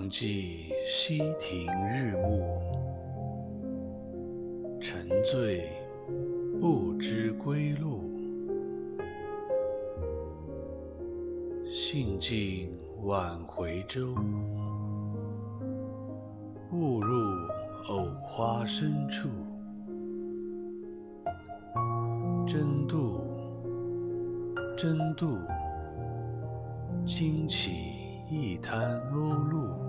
常记溪亭日暮沉醉不知归路。兴尽晚回舟误入藕花深处。争渡争渡惊起一滩鸥鹭